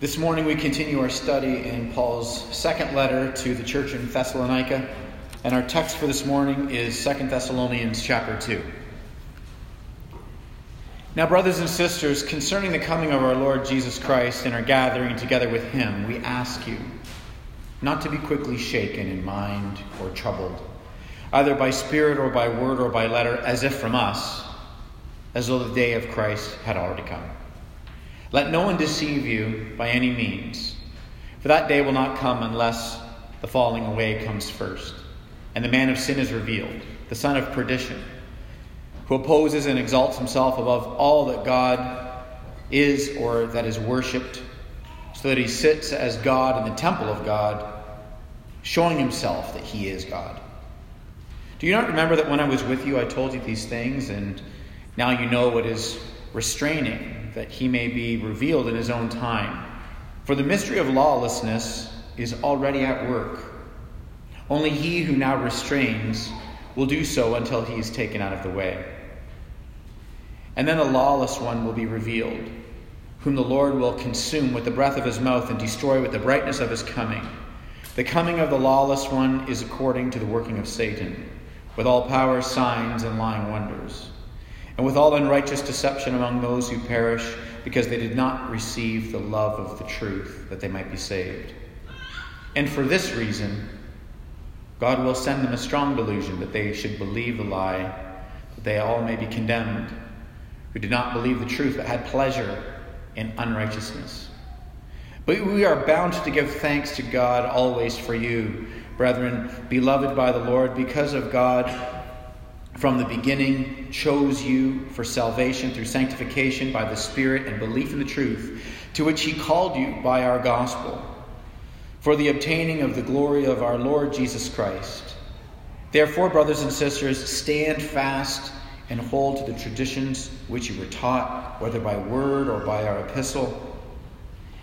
This morning we continue our study in Paul's second letter to the church in Thessalonica, and our text for this morning is 2 Thessalonians chapter 2. Now, brothers and sisters, concerning the coming of our Lord Jesus Christ and our gathering together with him, we ask you not to be quickly shaken in mind or troubled, either by spirit or by word or by letter, as if from us, as though the day of Christ had already come. Let no one deceive you by any means, for that day will not come unless the falling away comes first, and the man of sin is revealed, the son of perdition, who opposes and exalts himself above all that God is or that is worshipped, so that he sits as God in the temple of God, showing himself that he is God. Do you not remember that when I was with you, I told you these things, and now you know what is restraining? That he may be revealed in his own time. For the mystery of lawlessness is already at work. Only he who now restrains will do so until he is taken out of the way. And then a lawless one will be revealed, whom the Lord will consume with the breath of his mouth and destroy with the brightness of his coming. The coming of the lawless one is according to the working of Satan, with all power, signs, and lying wonders and with all unrighteous deception among those who perish, because they did not receive the love of the truth, that they might be saved. And for this reason, God will send them a strong delusion that they should believe the lie, that they all may be condemned, who did not believe the truth, but had pleasure in unrighteousness. But we are bound to give thanks to God always for you, brethren, beloved by the Lord, because of God from the beginning chose you for salvation through sanctification by the Spirit and belief in the truth, to which he called you by our gospel, for the obtaining of the glory of our Lord Jesus Christ. Therefore, brothers and sisters, stand fast and hold to the traditions which you were taught, whether by word or by our epistle.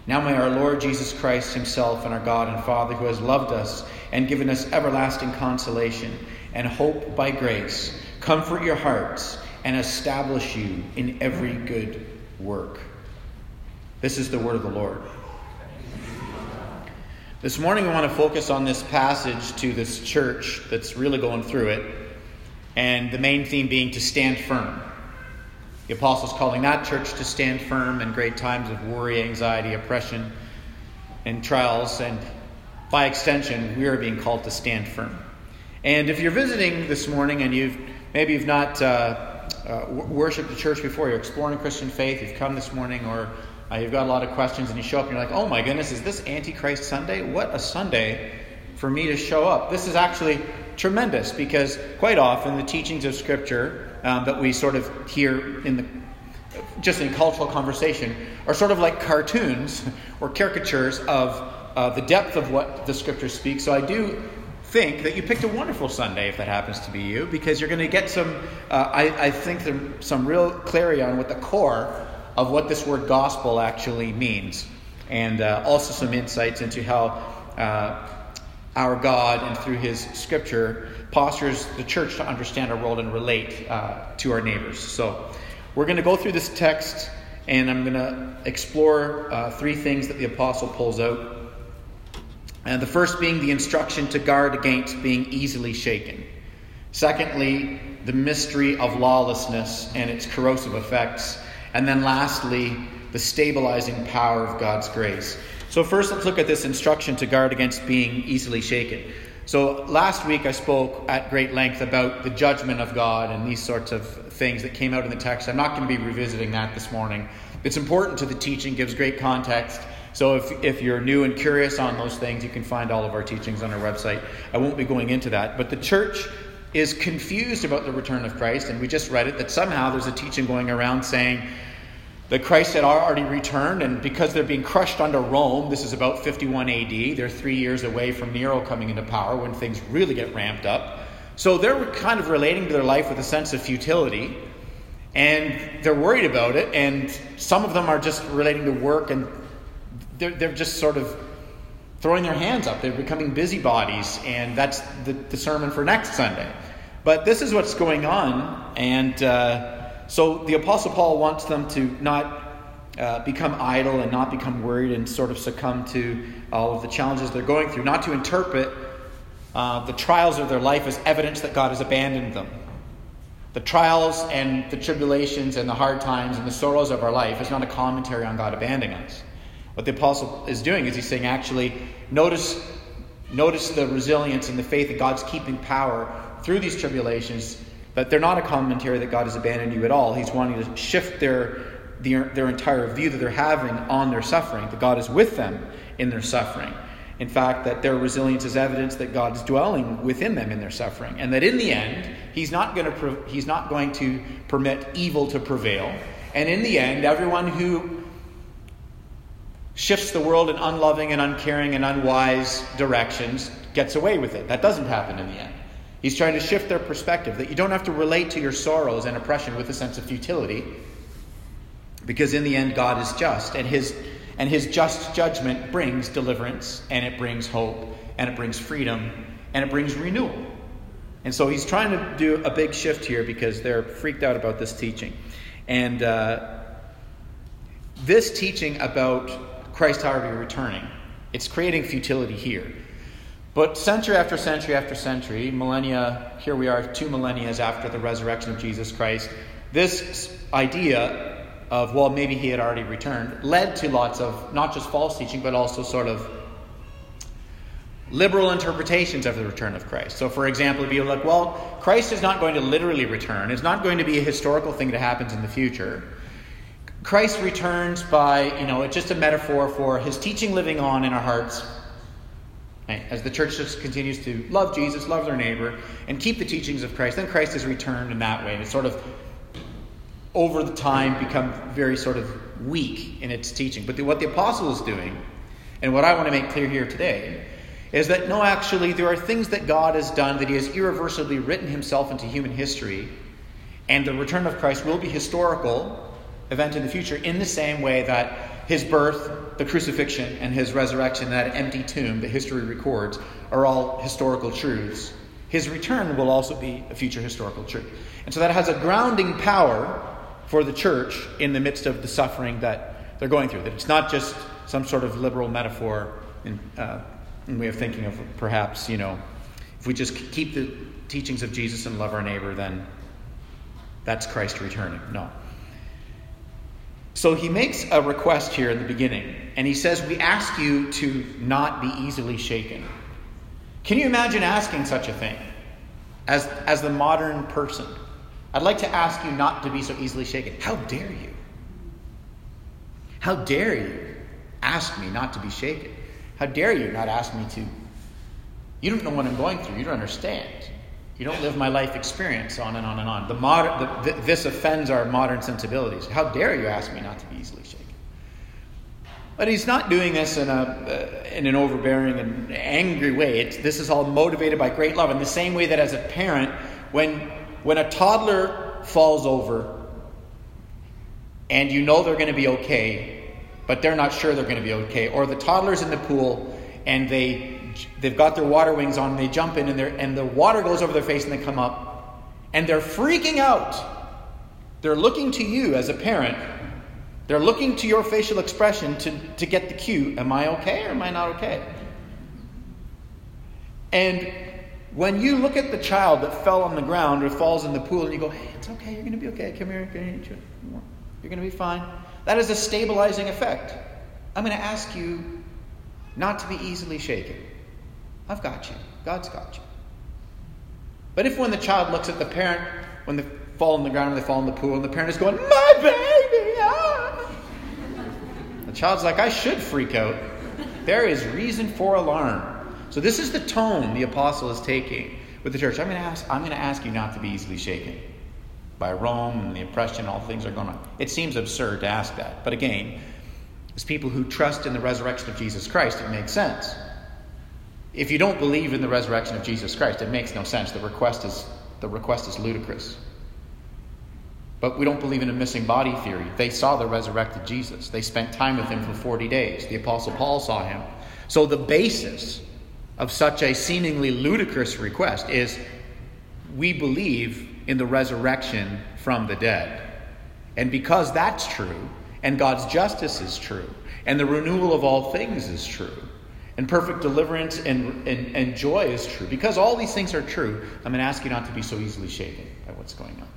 Now may our Lord Jesus Christ himself and our God and Father, who has loved us and given us everlasting consolation and hope by grace, comfort your hearts, and establish you in every good work. This is the word of the Lord. This morning, we want to focus on this passage to this church that's really going through it, and the main theme being to stand firm. The apostles calling that church to stand firm in great times of worry, anxiety, oppression, and trials, and by extension, we are being called to stand firm. And if you're visiting this morning and you've Maybe you've not uh, uh, worshiped the church before, you're exploring Christian faith, you've come this morning, or uh, you've got a lot of questions, and you show up and you're like, oh my goodness, is this Antichrist Sunday? What a Sunday for me to show up. This is actually tremendous because quite often the teachings of Scripture um, that we sort of hear in the just in cultural conversation are sort of like cartoons or caricatures of uh, the depth of what the Scripture speaks. So I do think that you picked a wonderful Sunday if that happens to be you, because you're going to get some, uh, I, I, think, some real clarity on what the core of what this word gospel actually means, and uh, also some insights into how uh, our God and through His Scripture postures the church to understand our world and relate uh, to our neighbors. So, we're going to go through this text, and I'm going to explore uh, three things that the apostle pulls out and the first being the instruction to guard against being easily shaken. Secondly, the mystery of lawlessness and its corrosive effects. And then lastly, the stabilizing power of God's grace. So, first, let's look at this instruction to guard against being easily shaken. So, last week I spoke at great length about the judgment of God and these sorts of things that came out in the text. I'm not going to be revisiting that this morning. It's important to the teaching, gives great context. So if, if you're new and curious on those things, you can find all of our teachings on our website. I won't be going into that. But the church is confused about the return of Christ, and we just read it that somehow there's a teaching going around saying that Christ had already returned, and because they're being crushed under Rome, this is about 51 AD, they're three years away from Nero coming into power when things really get ramped up. So they're kind of relating to their life with a sense of futility, and they're worried about it, and some of them are just relating to work and they're, they're just sort of throwing their hands up. They're becoming busybodies, and that's the, the sermon for next Sunday. But this is what's going on, and uh, so the Apostle Paul wants them to not uh, become idle and not become worried and sort of succumb to all of the challenges they're going through, not to interpret uh, the trials of their life as evidence that God has abandoned them. The trials and the tribulations and the hard times and the sorrows of our life is not a commentary on God abandoning us. What the apostle is doing is he's saying, actually, notice, notice the resilience and the faith that God's keeping power through these tribulations, that they're not a commentary that God has abandoned you at all. He's wanting to shift their, their, their entire view that they're having on their suffering, that God is with them in their suffering. In fact, that their resilience is evidence that God is dwelling within them in their suffering, and that in the end, He's not going to, he's not going to permit evil to prevail. And in the end, everyone who shifts the world in unloving and uncaring and unwise directions gets away with it. That doesn't happen in the end. He's trying to shift their perspective that you don't have to relate to your sorrows and oppression with a sense of futility, because in the end, God is just, and His and his just judgment brings deliverance, and it brings hope, and it brings freedom, and it brings renewal. And so he's trying to do a big shift here because they're freaked out about this teaching. And uh, this teaching about Christ already returning, it's creating futility here. But century after century after century, millennia, here we are two millennia after the resurrection of Jesus Christ, this idea of, well, maybe he had already returned, led to lots of not just false teaching, but also sort of liberal interpretations of the return of Christ. So, for example, if you look, well, Christ is not going to literally return, it's not going to be a historical thing that happens in the future. Christ returns by, you know, it's just a metaphor for his teaching living on in our hearts. As the church just continues to love Jesus, love their neighbor, and keep the teachings of Christ, then Christ is returned in that way. And it's sort of over the time become very sort of weak in its teaching. But the, what the apostle is doing, and what I want to make clear here today, is that no, actually, there are things that God has done that He has irreversibly written Himself into human history, and the return of Christ will be historical event in the future in the same way that His birth, the crucifixion, and His resurrection, that empty tomb that history records, are all historical truths. His return will also be a future historical truth. And so that has a grounding power for the church in the midst of the suffering that they're going through. That it's not just some sort of liberal metaphor in, uh, in way of thinking of perhaps, you know, if we just keep the teachings of Jesus and love our neighbor, then that's Christ returning. No. So he makes a request here in the beginning, and he says, We ask you to not be easily shaken. Can you imagine asking such a thing as, as the modern person? I'd like to ask you not to be so easily shaken. How dare you? How dare you ask me not to be shaken? How dare you not ask me to? You don't know what I'm going through. You don't understand. You don't live my life experience, on and on and on. The modern, the, this offends our modern sensibilities. How dare you ask me not to be easily shaken? But he's not doing this in, a, uh, in an overbearing and angry way. It's, this is all motivated by great love. In the same way that as a parent, when when a toddler falls over and you know they're going to be okay, but they're not sure they're going to be okay, or the toddler's in the pool and they they've got their water wings on, and they jump in and, and the water goes over their face and they come up, and they're freaking out. They're looking to you as a parent. They're looking to your facial expression to, to get the cue. Am I okay or am I not okay? And when you look at the child that fell on the ground or falls in the pool and you go, hey, it's okay, you're going to be okay, come here, you're going to be fine, that is a stabilizing effect. I'm going to ask you not to be easily shaken. I've got you. God's got you. But if when the child looks at the parent, when they fall on the ground or they fall in the pool, and the parent is going, My baby! Ah! The child's like, I should freak out. There is reason for alarm. So this is the tone the apostle is taking with the church. I'm going to ask, I'm going to ask you not to be easily shaken by Rome and the oppression, all the things are going on. It seems absurd to ask that. But again, as people who trust in the resurrection of Jesus Christ, it makes sense. If you don't believe in the resurrection of Jesus Christ, it makes no sense. The request is, the request is ludicrous. But we don't believe in a missing body theory. They saw the resurrected Jesus. They spent time with him for 40 days. The Apostle Paul saw him. So the basis of such a seemingly ludicrous request is we believe in the resurrection from the dead. And because that's true, And God's justice is true. And the renewal of all things is true. And perfect deliverance and, and, and joy is true. Because all these things are true, I'm going to ask you not to be so easily shaken by what's going on.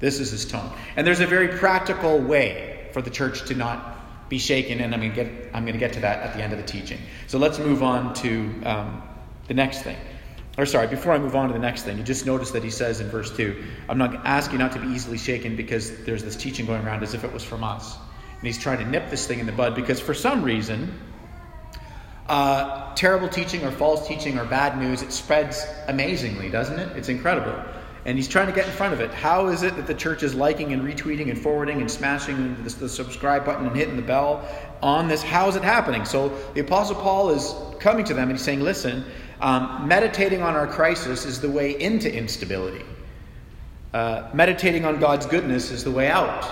This is his tone. And there's a very practical way for the church to not be shaken, and I'm going to get, I'm going to, get to that at the end of the teaching. So let's move on to um, the next thing. Or, sorry, before I move on to the next thing, you just notice that he says in verse 2 I'm not asking not to be easily shaken because there's this teaching going around as if it was from us. And he's trying to nip this thing in the bud because for some reason, uh, terrible teaching or false teaching or bad news, it spreads amazingly, doesn't it? It's incredible. And he's trying to get in front of it. How is it that the church is liking and retweeting and forwarding and smashing the, the subscribe button and hitting the bell on this? How is it happening? So the Apostle Paul is coming to them and he's saying, listen, um, meditating on our crisis is the way into instability. Uh, meditating on God's goodness is the way out.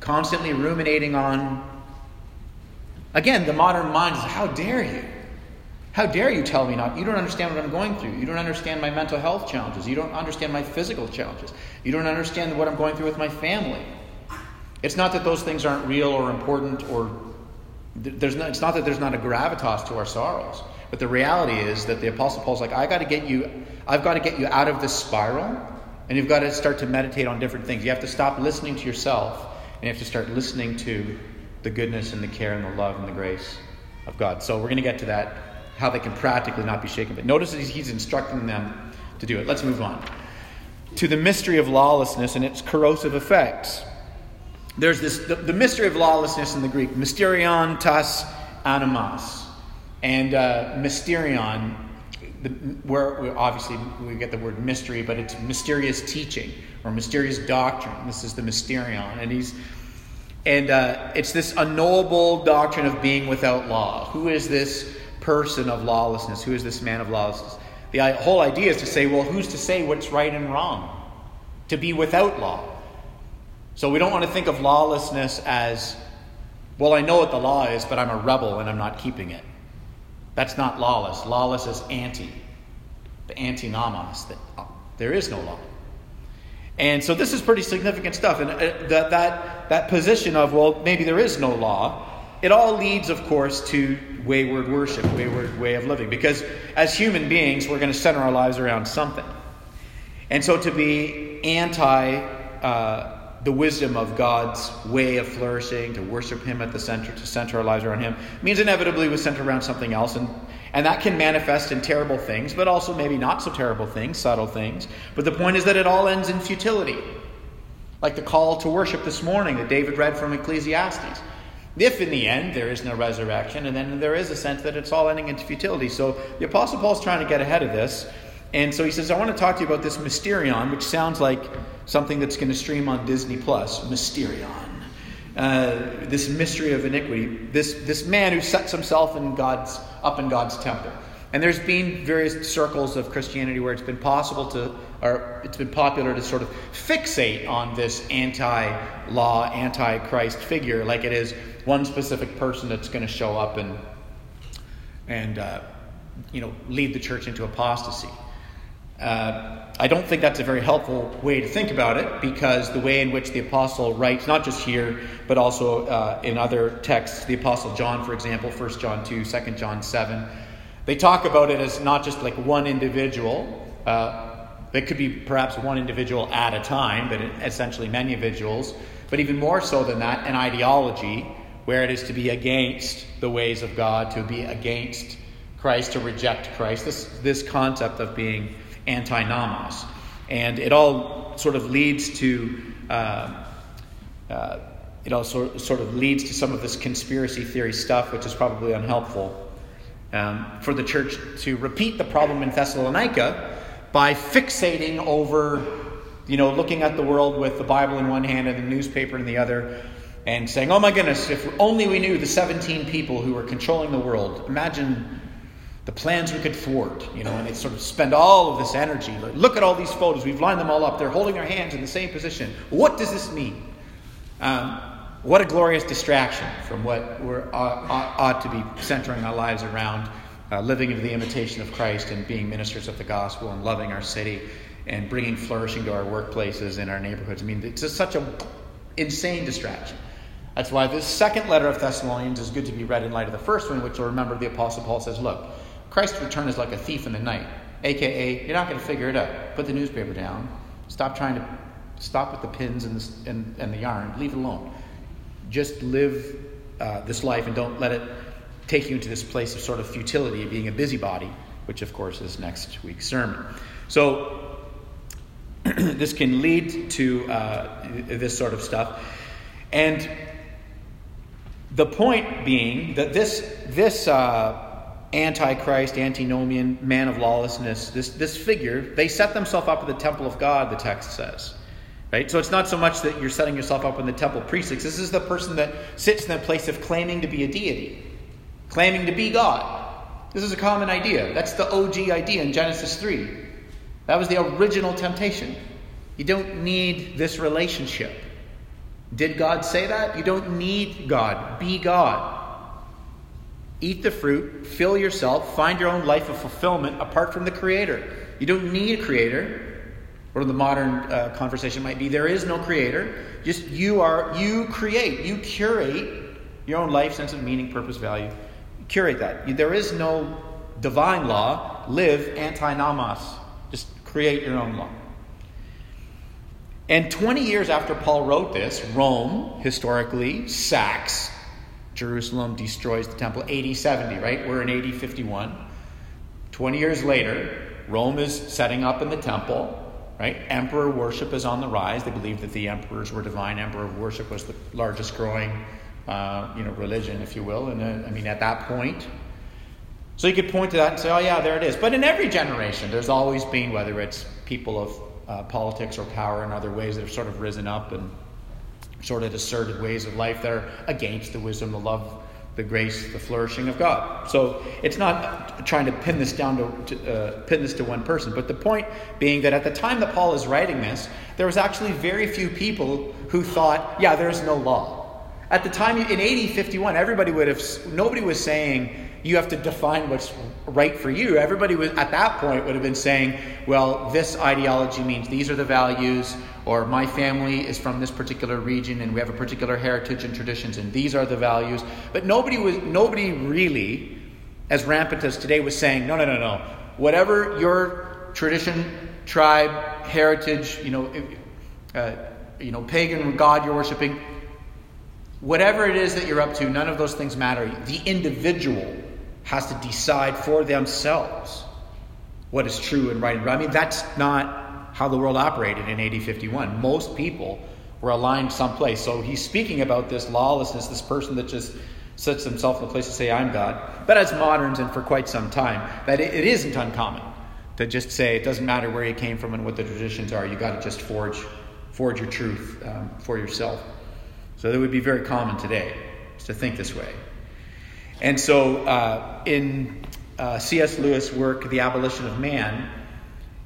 Constantly ruminating on Again, the modern mind is how dare you? How dare you tell me not? You don't understand what I'm going through. You don't understand my mental health challenges. You don't understand my physical challenges. You don't understand what I'm going through with my family. It's not that those things aren't real or important or there's not, it's not that there's not a gravitas to our sorrows. But the reality is that the Apostle Paul's like, I got to get you, I've got to get you out of this spiral, and you've got to start to meditate on different things. You have to stop listening to yourself, and you have to start listening to the goodness and the care and the love and the grace of God. So we're going to get to that, how they can practically not be shaken. But notice that he's instructing them to do it. Let's move on to the mystery of lawlessness and its corrosive effects. There's this the, the mystery of lawlessness in the Greek, mysterion tēs anomias, and uh, mysterion. The, where obviously we get the word mystery, but it's mysterious teaching or mysterious doctrine. This is the mysterion, and he's and uh, it's this unknowable doctrine of being without law. Who is this person of lawlessness? Who is this man of lawlessness? The whole idea is to say, well, who's to say what's right and wrong? To be without law. So we don't want to think of lawlessness as, well, I know what the law is, but I'm a rebel and I'm not keeping it. That's not lawless. Lawless is anti, the antinomos. That uh, there is no law. And so this is pretty significant stuff. And uh, that, that, that position of, well, maybe there is no law, it all leads, of course, to wayward worship, wayward way of living. Because as human beings, we're going to center our lives around something. And so to be anti uh, the wisdom of God's way of flourishing, to worship Him at the center, to center our lives around Him, means inevitably we center around something else. And and that can manifest in terrible things, but also maybe not so terrible things, subtle things. But the point is that it all ends in futility. Like the call to worship this morning that David read from Ecclesiastes. If in the end there is no resurrection, and then there is a sense that it's all ending in futility. So the Apostle Paul's trying to get ahead of this. And so he says, I want to talk to you about this Mysterion, which sounds like something that's going to stream on Disney Plus. Mysterion. Uh, this mystery of iniquity, this, this man who sets himself in God's, up in God's temple. And there's been various circles of Christianity where it's been possible to, or it's been popular to sort of fixate on this anti law, anti Christ figure, like it is one specific person that's going to show up and, and uh, you know, lead the church into apostasy. Uh, I don't think that's a very helpful way to think about it because the way in which the apostle writes, not just here, but also uh, in other texts, the apostle John, for example, 1 John 2, 2 John 7, they talk about it as not just like one individual. Uh, it could be perhaps one individual at a time, but essentially many individuals. But even more so than that, an ideology where it is to be against the ways of God, to be against Christ, to reject Christ. This, this concept of being antinomos. And it all sort of leads to, uh, uh, it also sort of leads to some of this conspiracy theory stuff, which is probably unhelpful um, for the church to repeat the problem in Thessalonica by fixating over, you know, looking at the world with the Bible in one hand and the newspaper in the other, and saying, oh my goodness, if only we knew the 17 people who were controlling the world. Imagine the plans we could thwart, you know, and they sort of spend all of this energy. Look at all these photos. We've lined them all up. They're holding their hands in the same position. What does this mean? Um, what a glorious distraction from what we ought, ought, to be centering our lives around, uh, living into the imitation of Christ and being ministers of the gospel and loving our city and bringing flourishing to our workplaces and our neighborhoods. I mean, it's just such an insane distraction. That's why this second letter of Thessalonians is good to be read in light of the first one, which will remember the Apostle Paul says, Look, Christ's return is like a thief in the night, aka, you're not going to figure it out. Put the newspaper down. Stop trying to stop with the pins and the, and, and the yarn. Leave it alone. Just live uh, this life and don't let it take you into this place of sort of futility of being a busybody, which, of course, is next week's sermon. So, this can lead to uh, this sort of stuff. And the point being that this, this uh, antichrist, antinomian, man of lawlessness, this, this figure, they set themselves up at the temple of God, the text says. Right? So it's not so much that you're setting yourself up in the temple precincts. This is the person that sits in the place of claiming to be a deity, claiming to be God. This is a common idea. That's the OG idea in Genesis 3. That was the original temptation. You don't need this relationship. Did God say that? You don't need God. Be God. Eat the fruit, fill yourself, find your own life of fulfillment apart from the Creator. You don't need a Creator. Or the modern uh, conversation might be there is no Creator. Just you are, you create, you curate your own life, sense of meaning, purpose, value. Curate that. There is no divine law. Live anti nomos. Just create your own law. And 20 years after Paul wrote this, Rome historically sacks Jerusalem, destroys the temple. AD 70, right? We're in AD 51. 20 years later, Rome is setting up in the temple, right? Emperor worship is on the rise. They believe that the emperors were divine. Emperor worship was the largest growing, uh, you know, religion, if you will. And uh, I mean, at that point, so you could point to that and say, oh, yeah, there it is. But in every generation, there's always been, whether it's people of uh, politics or power and other ways that have sort of risen up and sort of asserted ways of life that are against the wisdom, the love, the grace, the flourishing of God. So it's not trying to pin this down to, to uh, pin this to one person, but the point being that at the time that Paul is writing this, there was actually very few people who thought, yeah, there's no law. At the time in AD 51, everybody would have nobody was saying you have to define what's right for you. Everybody was at that point would have been saying, well, this ideology means these are the values, or my family is from this particular region and we have a particular heritage and traditions, and these are the values. But nobody was nobody really, as rampant as today, was saying, no, no, no, no. Whatever your tradition, tribe, heritage, you know, uh, you know, pagan god you're worshiping, whatever it is that you're up to, none of those things matter. The individual has to decide for themselves what is true and right and right. I mean, that's not how the world operated in AD 51. Most people were aligned someplace. So he's speaking about this lawlessness, this person that just sets himself in a place to say, I'm God. But as moderns and for quite some time, that it, it isn't uncommon to just say it doesn't matter where you came from and what the traditions are. You got to just forge, forge your truth um, for yourself. So that would be very common today, to think this way. And so uh, in uh, C.S. Lewis' work, The Abolition of Man,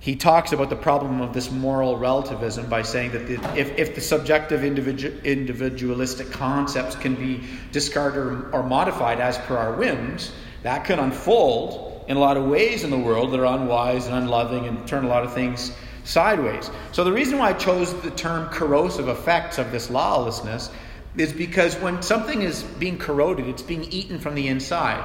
he talks about the problem of this moral relativism by saying that the, if, if the subjective individu- individualistic concepts can be discarded or, or modified as per our whims, that can unfold in a lot of ways in the world that are unwise and unloving and turn a lot of things sideways. So, the reason why I chose the term corrosive effects of this lawlessness is because when something is being corroded, it's being eaten from the inside.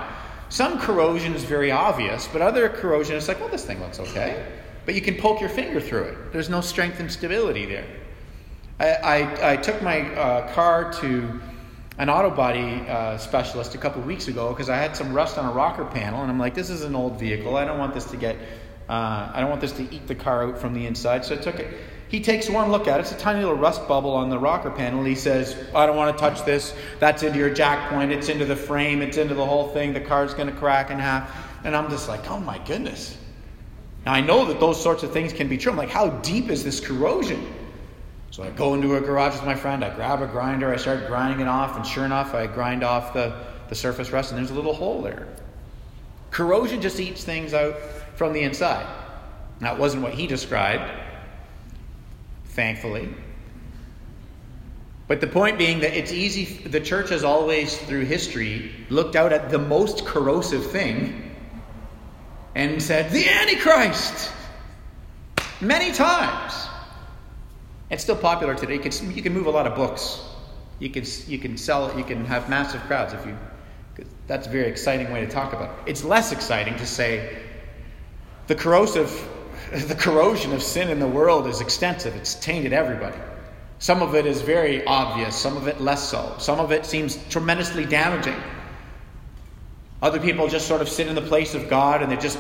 Some corrosion is very obvious, but other corrosion is like, well, this thing looks okay. But you can poke your finger through it. There's no strength and stability there. I, I, I took my uh, car to an auto body uh, specialist a couple weeks ago because I had some rust on a rocker panel, and I'm like, this is an old vehicle. I don't want this to get, uh, I don't want this to eat the car out from the inside. So I took it he takes one look at it. It's a tiny little rust bubble on the rocker panel. He says, I don't want to touch this. That's into your jack point. It's into the frame. It's into the whole thing. The car's going to crack in half. And I'm just like, oh my goodness. Now I know that those sorts of things can be true. I'm like, how deep is this corrosion? So I go into a garage with my friend. I grab a grinder. I start grinding it off. And sure enough, I grind off the, the surface rust, and there's a little hole there. Corrosion just eats things out from the inside. That wasn't what he described thankfully. But the point being that it's easy, the church has always, through history, looked out at the most corrosive thing and said, The Antichrist! Many times. It's still popular today. You can, you can move a lot of books You can, you can sell it, you can have massive crowds if you. That's a very exciting way to talk about it. It's less exciting to say the corrosive, the corrosion of sin in the world is extensive. It's tainted everybody. Some of it is very obvious, some of it less so. Some of it seems tremendously damaging. Other people just sort of sit in the place of God and they just,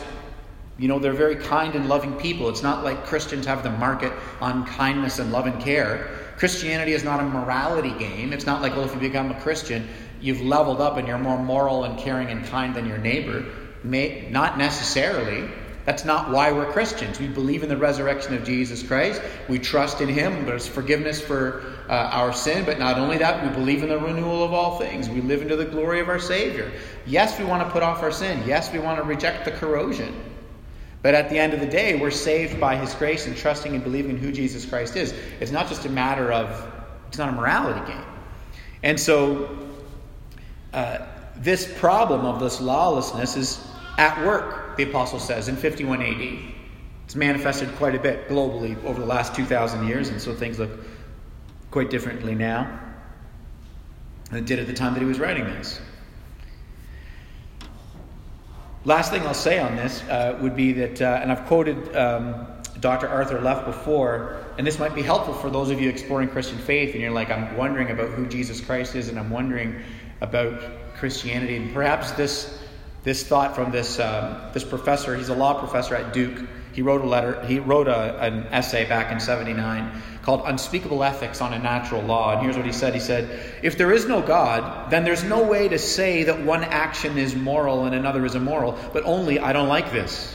you know, they're very kind and loving people. It's not like Christians have the market on kindness and love and care. Christianity is not a morality game. It's not like, well, if you become a Christian, you've leveled up and you're more moral and caring and kind than your neighbor. May, not necessarily. That's not why we're Christians. We believe in the resurrection of Jesus Christ. We trust in Him. There's forgiveness for uh, our sin, but not only that, we believe in the renewal of all things. We live into the glory of our Savior. Yes, we want to put off our sin. Yes, we want to reject the corrosion. But at the end of the day, we're saved by His grace and trusting and believing in who Jesus Christ is. It's not just a matter of, it's not a morality game. And so, uh, this problem of this lawlessness is at work, the apostle says, in 51 AD. It's manifested quite a bit globally over the last 2,000 years, and so things look quite differently now than it did at the time that he was writing this. Last thing I'll say on this uh, would be that, uh, and I've quoted um, Dr. Arthur Leff before, and this might be helpful for those of you exploring Christian faith, and you're like, I'm wondering about who Jesus Christ is, and I'm wondering about Christianity, and perhaps this this thought from this um, this professor. He's a law professor at Duke. He wrote a letter. He wrote a, an essay back in '79 called "Unspeakable Ethics Unnatural Law." And here's what he said. He said, "If there is no God, then there's no way to say that one action is moral and another is immoral, but only I don't like this.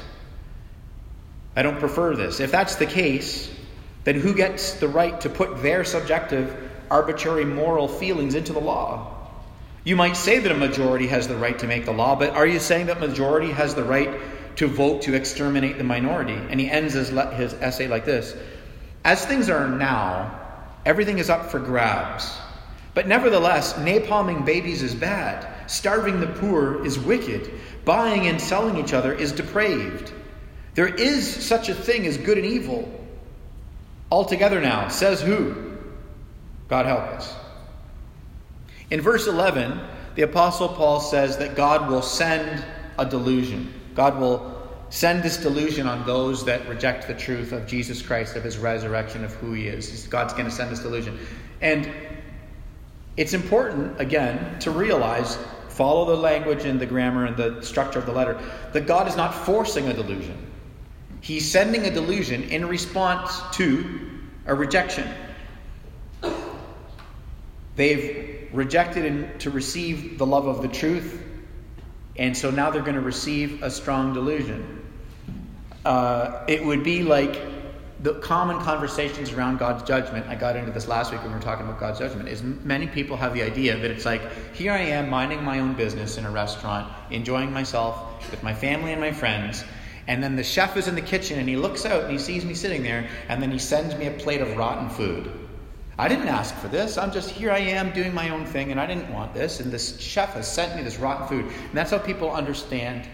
I don't prefer this. If that's the case, then who gets the right to put their subjective, arbitrary moral feelings into the law?" You might say that a majority has the right to make the law, but are you saying that majority has the right to vote to exterminate the minority? And he ends his, his essay like this As things are now, everything is up for grabs. But nevertheless, napalming babies is bad. Starving the poor is wicked. Buying and selling each other is depraved. There is such a thing as good and evil. Altogether now, says who? God help us. In verse 11, the Apostle Paul says that God will send a delusion. God will send this delusion on those that reject the truth of Jesus Christ, of his resurrection, of who he is. God's going to send this delusion. And it's important, again, to realize follow the language and the grammar and the structure of the letter that God is not forcing a delusion. He's sending a delusion in response to a rejection. They've rejected and to receive the love of the truth, and so now they're going to receive a strong delusion. Uh, it would be like the common conversations around God's judgment. I got into this last week when we were talking about God's judgment. Is many people have the idea that it's like here I am minding my own business in a restaurant, enjoying myself with my family and my friends. And then the chef is in the kitchen and he looks out and he sees me sitting there and then he sends me a plate of rotten food. I didn't ask for this. I'm just here I am doing my own thing, and I didn't want this. And this chef has sent me this rotten food. And that's how people understand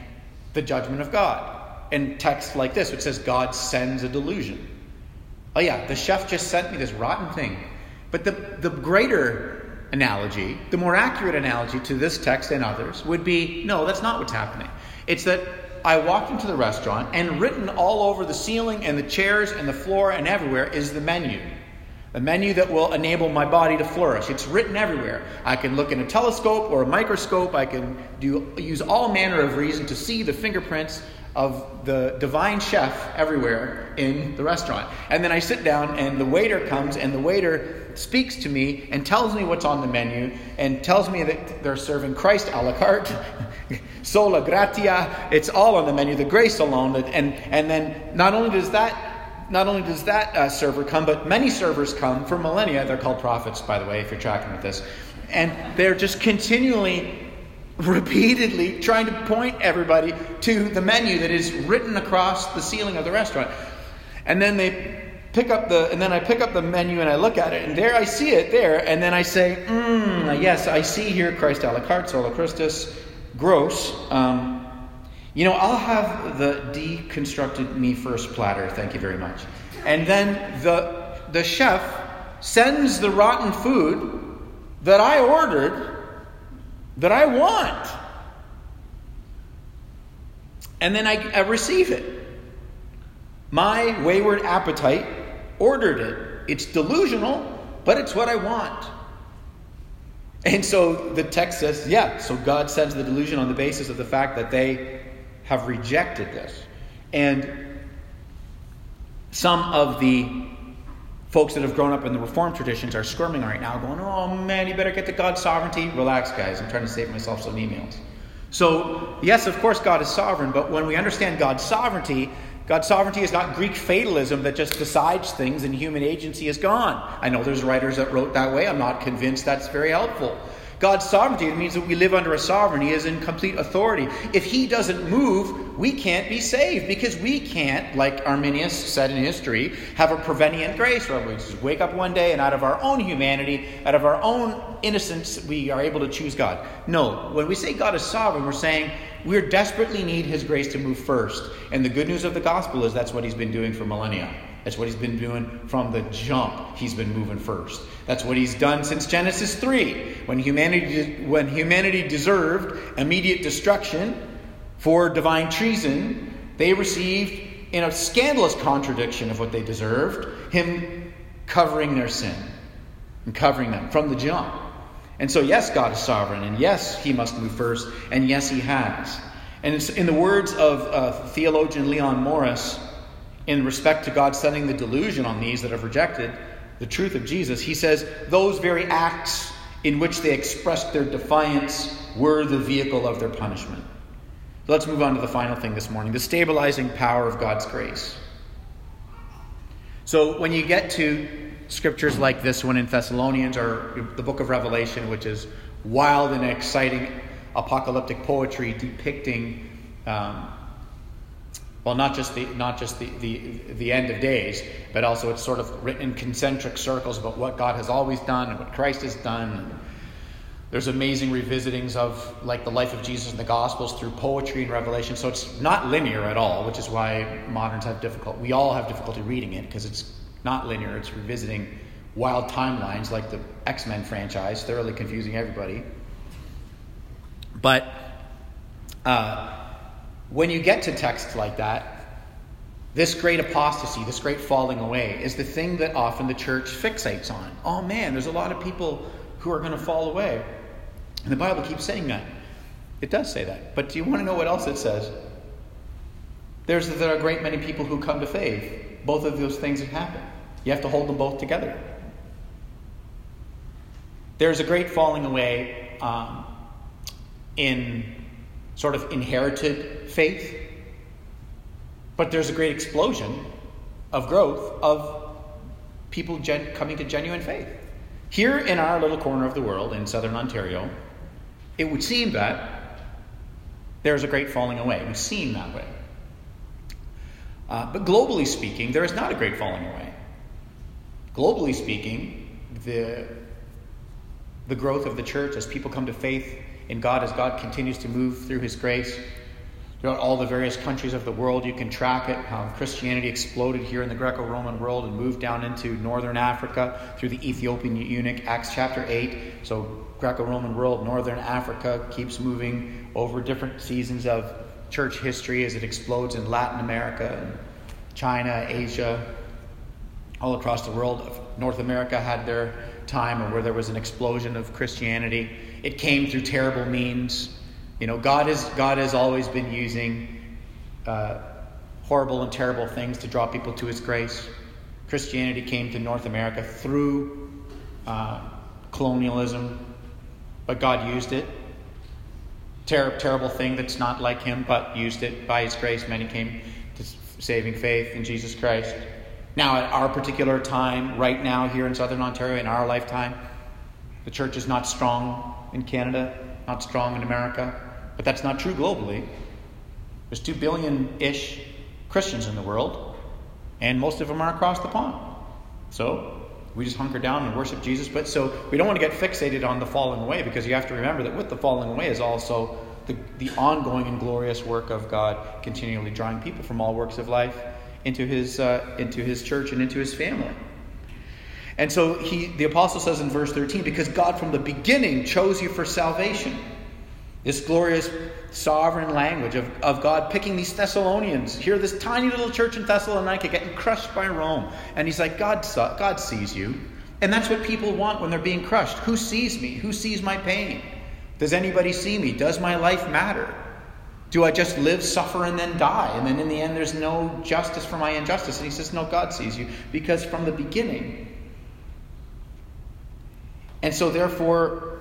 the judgment of God. In texts like this, which says God sends a delusion. Oh, yeah, the chef just sent me this rotten thing. But the, the greater analogy, the more accurate analogy to this text and others would be no, that's not what's happening. It's that I walked into the restaurant, and written all over the ceiling and the chairs and the floor and everywhere is the menu a menu that will enable my body to flourish. It's written everywhere. I can look in a telescope or a microscope. I can do, use all manner of reason to see the fingerprints of the divine chef everywhere in the restaurant. And then I sit down, and the waiter comes, and the waiter speaks to me and tells me what's on the menu and tells me that they're serving Christ a la carte, sola gratia. It's all on the menu, the grace alone. And, and then not only does that not only does that uh, server come, but many servers come for millennia. They're called prophets, by the way, if you're tracking with this. And they're just continually, repeatedly trying to point everybody to the menu that is written across the ceiling of the restaurant. And then they pick up the, and then I pick up the menu and I look at it, and there I see it there, and then I say, mm, yes, I see here Christ a la carte, sola Christus, gross. Um, you know, I'll have the deconstructed me first platter, thank you very much. And then the, the chef sends the rotten food that I ordered that I want. And then I, I receive it. My wayward appetite ordered it. It's delusional, but it's what I want. And so the text says, yeah, so God sends the delusion on the basis of the fact that they have rejected this. And some of the folks that have grown up in the Reformed traditions are squirming right now, going, oh man, you better get to God's sovereignty. Relax, guys. I'm trying to save myself some emails. So, yes, of course, God is sovereign, but when we understand God's sovereignty, God's sovereignty is not Greek fatalism that just decides things and human agency is gone. I know there's writers that wrote that way. I'm not convinced that's very helpful. God's sovereignty it means that we live under a sovereign. He is in complete authority. If he doesn't move, we can't be saved because we can't, like Arminius said in history, have a prevenient grace where we just wake up one day and out of our own humanity, out of our own innocence, we are able to choose God. No, when we say God is sovereign, we're saying we desperately need his grace to move first. And the good news of the gospel is that's what he's been doing for millennia. That's what he's been doing from the jump. He's been moving first. That's what he's done since Genesis 3. When humanity, when humanity deserved immediate destruction for divine treason, they received, in a scandalous contradiction of what they deserved, him covering their sin and covering them from the jump. And so, yes, God is sovereign, and yes, he must move first, and yes, he has. And in the words of uh, theologian Leon Morris, in respect to God sending the delusion on these that have rejected the truth of Jesus, he says, Those very acts in which they expressed their defiance were the vehicle of their punishment. let's move on to the final thing this morning the stabilizing power of God's grace. So, when you get to scriptures like this one in Thessalonians or the book of Revelation, which is wild and exciting apocalyptic poetry depicting um, well, not just the not just the, the the end of days, but also it's sort of written in concentric circles about what God has always done and what Christ has done. There's amazing revisitings of like the life of Jesus in the Gospels through poetry and revelation. So it's not linear at all, which is why moderns have difficult. We all have difficulty reading it because it's not linear. It's revisiting wild timelines like the X Men franchise, thoroughly confusing everybody. But. Uh, when you get to texts like that, this great apostasy, this great falling away, is the thing that often the church fixates on. Oh man, there's a lot of people who are going to fall away. And the Bible keeps saying that. It does say that. But do you want to know what else it says? There's there are a great many people who come to faith. Both of those things have happened. You have to hold them both together. There's a great falling away um, in sort of inherited faith. But there's a great explosion of growth of people gen- coming to genuine faith. Here in our little corner of the world, in southern Ontario, it would seem that there's a great falling away. It would seem that way. Uh, but globally speaking, there is not a great falling away. Globally speaking, the, the growth of the church as people come to faith in God as God continues to move through His grace throughout all the various countries of the world. You can track it, how Christianity exploded here in the Greco Roman world and moved down into northern Africa through the Ethiopian eunuch, Acts chapter 8. So, Greco Roman world, northern Africa keeps moving over different seasons of church history as it explodes in Latin America China, Asia, all across the world. North America had their time where there was an explosion of Christianity. It came through terrible means. You know, God, is, God has always been using uh, horrible and terrible things to draw people to His grace. Christianity came to North America through uh, colonialism, but God used it. Ter- terrible thing that's not like Him, but used it by His grace. Many came to saving faith in Jesus Christ. Now, at our particular time, right now, here in Southern Ontario, in our lifetime, the church is not strong in Canada, not strong in America, but that's not true globally. There's 2 billion ish Christians in the world, and most of them are across the pond. So, we just hunker down and worship Jesus. But so we don't want to get fixated on the falling away because you have to remember that with the falling away is also the, the ongoing and glorious work of God continually drawing people from all works of life into his, uh, into his church and into his family. And so he, the apostle says in verse 13, because God from the beginning chose you for salvation. This glorious sovereign language of, of God picking these Thessalonians. Here, this tiny little church in Thessalonica getting crushed by Rome. And he's like, God, God sees you. And that's what people want when they're being crushed. Who sees me? Who sees my pain? Does anybody see me? Does my life matter? Do I just live, suffer, and then die? And then in the end, there's no justice for my injustice. And he says, No, God sees you. Because from the beginning, and so, therefore,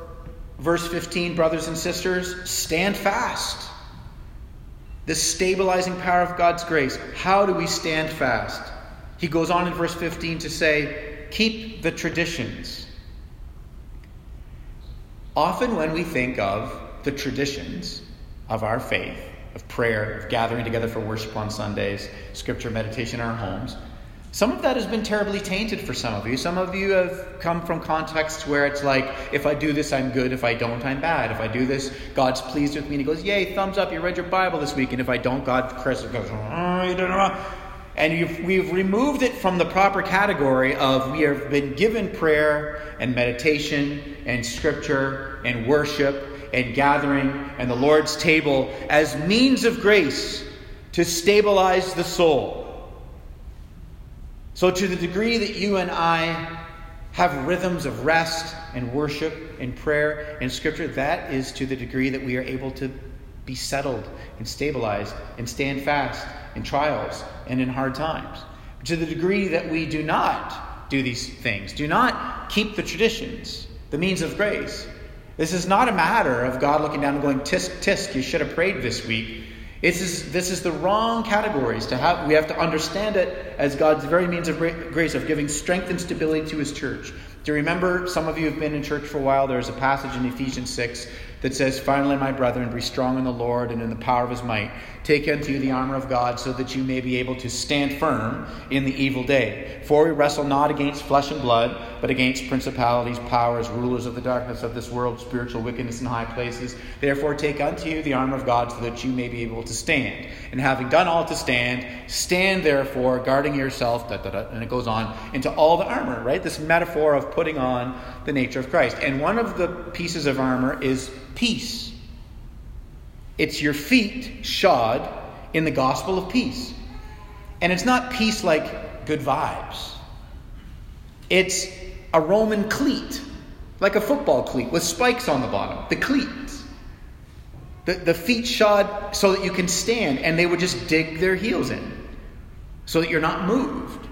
verse 15, brothers and sisters, stand fast. The stabilizing power of God's grace. How do we stand fast? He goes on in verse 15 to say, keep the traditions. Often, when we think of the traditions of our faith, of prayer, of gathering together for worship on Sundays, scripture meditation in our homes, some of that has been terribly tainted for some of you. Some of you have come from contexts where it's like, if I do this, I'm good. If I don't, I'm bad. If I do this, God's pleased with me. And He goes, Yay, thumbs up, you read your Bible this week. And if I don't, God Chris goes, oh. And we've removed it from the proper category of we have been given prayer and meditation and scripture and worship and gathering and the Lord's table as means of grace to stabilize the soul so, to the degree that you and I have rhythms of rest and worship and prayer and scripture, that is to the degree that we are able to be settled and stabilized and stand fast in trials and in hard times. To the degree that we do not do these things, do not keep the traditions, the means of grace. This is not a matter of God looking down and going, tisk, tisk, you should have prayed this week. This is, this is the wrong categories to have. We have to understand it as God's very means of grace of giving strength and stability to His church. Do you remember? Some of you have been in church for a while. There's a passage in Ephesians 6 that says, Finally, my brethren, be strong in the Lord and in the power of his might. Take unto you the armor of God, so that you may be able to stand firm in the evil day. For we wrestle not against flesh and blood, but against principalities, powers, rulers of the darkness of this world, spiritual wickedness in high places. Therefore, take unto you the armor of God, so that you may be able to stand. And having done all to stand, stand therefore, guarding yourself, da, da, da, and it goes on, into all the armor, right? This metaphor of putting on the nature of Christ. And one of the pieces of armor is peace. It's your feet shod in the gospel of peace. And it's not peace like good vibes, it's a Roman cleat, like a football cleat with spikes on the bottom. The cleats. The, the feet shod so that you can stand, and they would just dig their heels in so that you're not moved.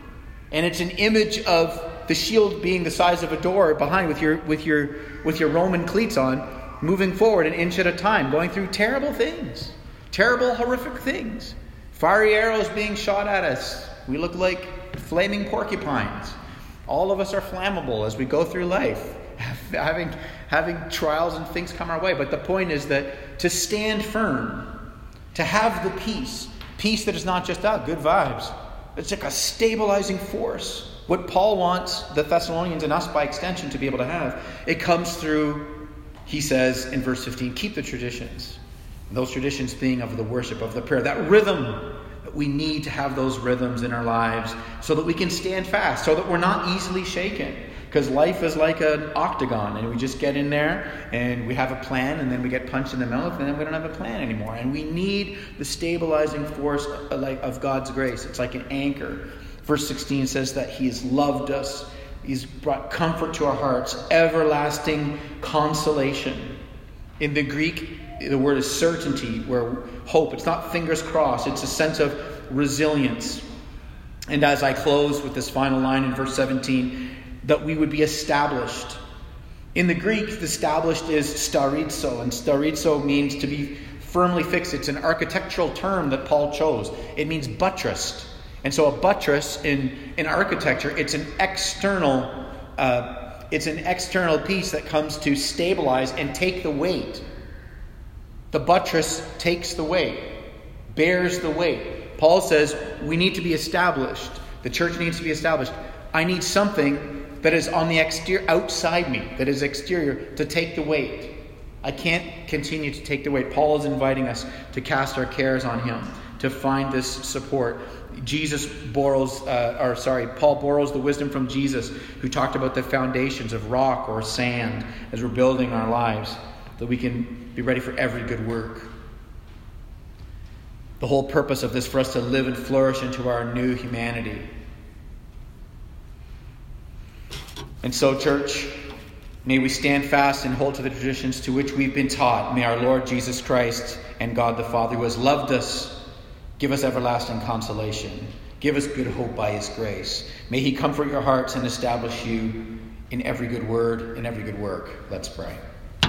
And it's an image of the shield being the size of a door behind with your, with your, with your Roman cleats on moving forward an inch at a time, going through terrible things, terrible, horrific things. Fiery arrows being shot at us. We look like flaming porcupines. All of us are flammable as we go through life, having, having trials and things come our way. But the point is that to stand firm, to have the peace, peace that is not just out, good vibes, it's like a stabilizing force. What Paul wants the Thessalonians and us by extension to be able to have, it comes through he says in verse 15, keep the traditions. those traditions being of the worship, of the prayer, that rhythm that we need to have those rhythms in our lives so that we can stand fast, so that we're not easily shaken. Because life is like an octagon, and we just get in there and we have a plan, and then we get punched in the mouth, and then we don't have a plan anymore. And we need the stabilizing force uh, of God's grace. It's like an anchor. Verse 16 says that He has loved us He's brought comfort to our hearts, everlasting consolation. In the Greek, the word is certainty, where hope, it's not fingers crossed, it's a sense of resilience. And as I close with this final line in verse 17, that we would be established. In the Greek, the established is stērizō, and stērizō means to be firmly fixed. It's an architectural term that Paul chose. It means buttressed. And so a buttress in, in architecture, it's an external uh, it's an external piece that comes to stabilize and take the weight. The buttress takes the weight, bears the weight. Paul says we need to be established. The church needs to be established. I need something that is on the exterior outside me, that is exterior to take the weight. I can't continue to take the weight. Paul is inviting us to cast our cares on him to find this support. Jesus borrows, uh, or sorry, Paul borrows the wisdom from Jesus, who talked about the foundations of rock or sand as we're building our lives, that we can be ready for every good work. The whole purpose of this for us to live and flourish into our new humanity. And so, church, may we stand fast and hold to the traditions to which we've been taught. May our Lord Jesus Christ and God the Father, who has loved us, give us everlasting consolation. Give us good hope by his grace. May he comfort your hearts and establish you in every good word and every good work. Let's pray.